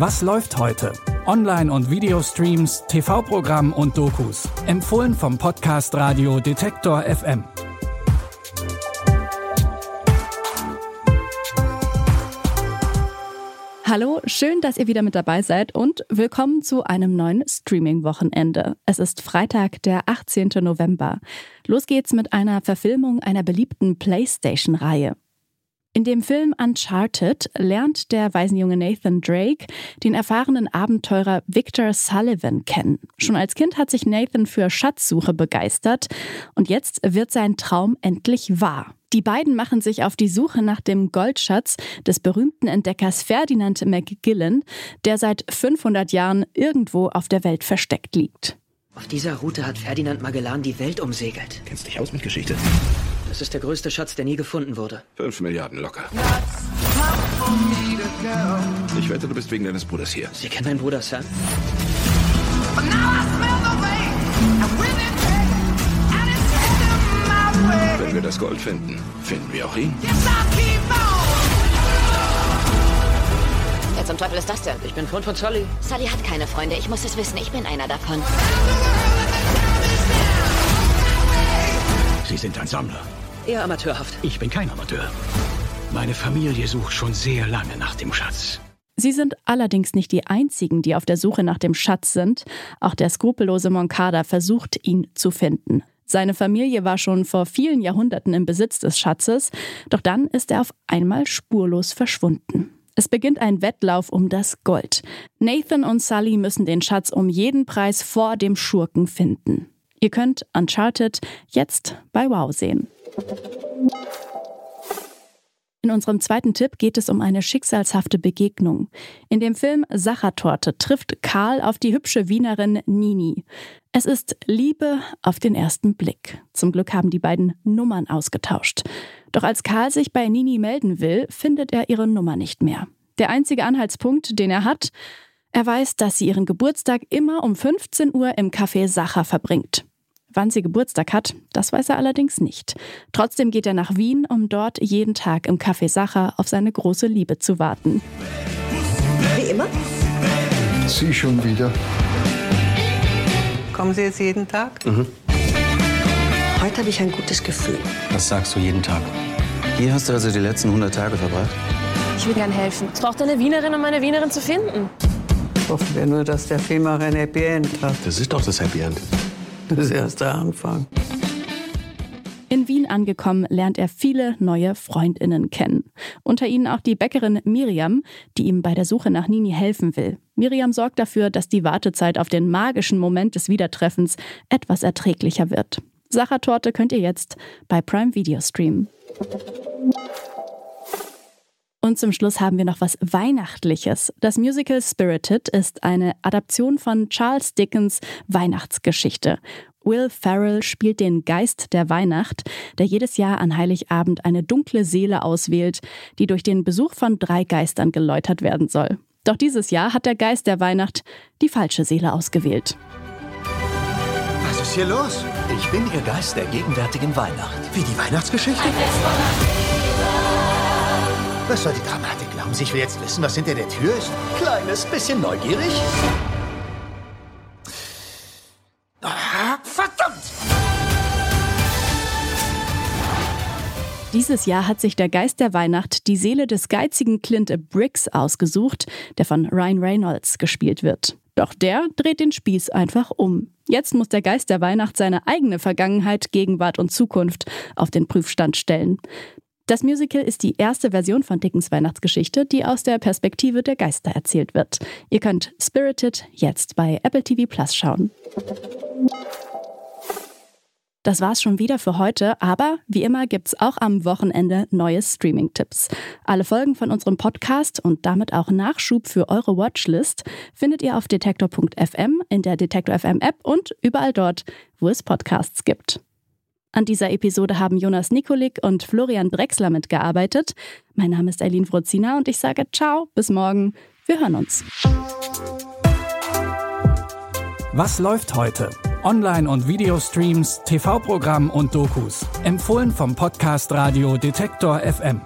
Was läuft heute? Online- und Videostreams, TV-Programm und Dokus. Empfohlen vom Podcast Radio Detektor FM. Hallo, schön, dass ihr wieder mit dabei seid und willkommen zu einem neuen Streaming-Wochenende. Es ist Freitag, der 18. November. Los geht's mit einer Verfilmung einer beliebten PlayStation-Reihe. In dem Film Uncharted lernt der Waisenjunge Nathan Drake den erfahrenen Abenteurer Victor Sullivan kennen. Schon als Kind hat sich Nathan für Schatzsuche begeistert und jetzt wird sein Traum endlich wahr. Die beiden machen sich auf die Suche nach dem Goldschatz des berühmten Entdeckers Ferdinand McGillen, der seit 500 Jahren irgendwo auf der Welt versteckt liegt. Auf dieser Route hat Ferdinand Magellan die Welt umsegelt. Kennst dich aus mit Geschichte? Das ist der größte Schatz, der nie gefunden wurde. Fünf Milliarden locker. Ich wette, du bist wegen deines Bruders hier. Sie kennen meinen Bruder, Sam? Wenn wir das Gold finden, finden wir auch ihn. Wer zum Teufel ist das denn? Ich bin Freund von Sully. Sully hat keine Freunde. Ich muss es wissen. Ich bin einer davon. Sie sind ein Sammler. Eher amateurhaft. Ich bin kein Amateur. Meine Familie sucht schon sehr lange nach dem Schatz. Sie sind allerdings nicht die einzigen, die auf der Suche nach dem Schatz sind. Auch der skrupellose Moncada versucht, ihn zu finden. Seine Familie war schon vor vielen Jahrhunderten im Besitz des Schatzes, doch dann ist er auf einmal spurlos verschwunden. Es beginnt ein Wettlauf um das Gold. Nathan und Sully müssen den Schatz um jeden Preis vor dem Schurken finden. Ihr könnt Uncharted jetzt bei Wow sehen. In unserem zweiten Tipp geht es um eine schicksalshafte Begegnung. In dem Film Sachertorte trifft Karl auf die hübsche Wienerin Nini. Es ist Liebe auf den ersten Blick. Zum Glück haben die beiden Nummern ausgetauscht. Doch als Karl sich bei Nini melden will, findet er ihre Nummer nicht mehr. Der einzige Anhaltspunkt, den er hat, er weiß, dass sie ihren Geburtstag immer um 15 Uhr im Café Sacher verbringt. Wann sie Geburtstag hat, das weiß er allerdings nicht. Trotzdem geht er nach Wien, um dort jeden Tag im Café Sacher auf seine große Liebe zu warten. Wie immer? Sie schon wieder. Kommen Sie jetzt jeden Tag? Mhm. Heute habe ich ein gutes Gefühl. Das sagst du jeden Tag. Hier hast du also die letzten 100 Tage verbracht? Ich will gern helfen. Es braucht eine Wienerin, um eine Wienerin zu finden. Hoffen wir nur, dass der Film auch ein Happy End hat. Das ist doch das Happy End. Das ist erst der Anfang. In Wien angekommen, lernt er viele neue Freundinnen kennen. Unter ihnen auch die Bäckerin Miriam, die ihm bei der Suche nach Nini helfen will. Miriam sorgt dafür, dass die Wartezeit auf den magischen Moment des Wiedertreffens etwas erträglicher wird. Sachertorte könnt ihr jetzt bei Prime Video streamen. Und zum Schluss haben wir noch was Weihnachtliches. Das Musical Spirited ist eine Adaption von Charles Dickens Weihnachtsgeschichte. Will Ferrell spielt den Geist der Weihnacht, der jedes Jahr an Heiligabend eine dunkle Seele auswählt, die durch den Besuch von drei Geistern geläutert werden soll. Doch dieses Jahr hat der Geist der Weihnacht die falsche Seele ausgewählt. Was ist hier los? Ich bin Ihr Geist der gegenwärtigen Weihnacht. Wie die Weihnachtsgeschichte? Was soll die Dramatik? Glauben Sie, ich will jetzt wissen, was hinter der Tür ist? Kleines bisschen neugierig? Ah, verdammt! Dieses Jahr hat sich der Geist der Weihnacht die Seele des geizigen Clint Briggs ausgesucht, der von Ryan Reynolds gespielt wird. Doch der dreht den Spieß einfach um. Jetzt muss der Geist der Weihnacht seine eigene Vergangenheit, Gegenwart und Zukunft auf den Prüfstand stellen. Das Musical ist die erste Version von Dickens Weihnachtsgeschichte, die aus der Perspektive der Geister erzählt wird. Ihr könnt Spirited jetzt bei Apple TV Plus schauen. Das war's schon wieder für heute, aber wie immer gibt's auch am Wochenende neue Streaming-Tipps. Alle Folgen von unserem Podcast und damit auch Nachschub für eure Watchlist findet ihr auf detektor.fm, in der Detektor FM App und überall dort, wo es Podcasts gibt. An dieser Episode haben Jonas Nikolik und Florian Drexler mitgearbeitet. Mein Name ist Eileen Frozina und ich sage ciao, bis morgen. Wir hören uns. Was läuft heute? Online- und Videostreams, TV-Programm und Dokus. Empfohlen vom Podcast Radio Detektor FM.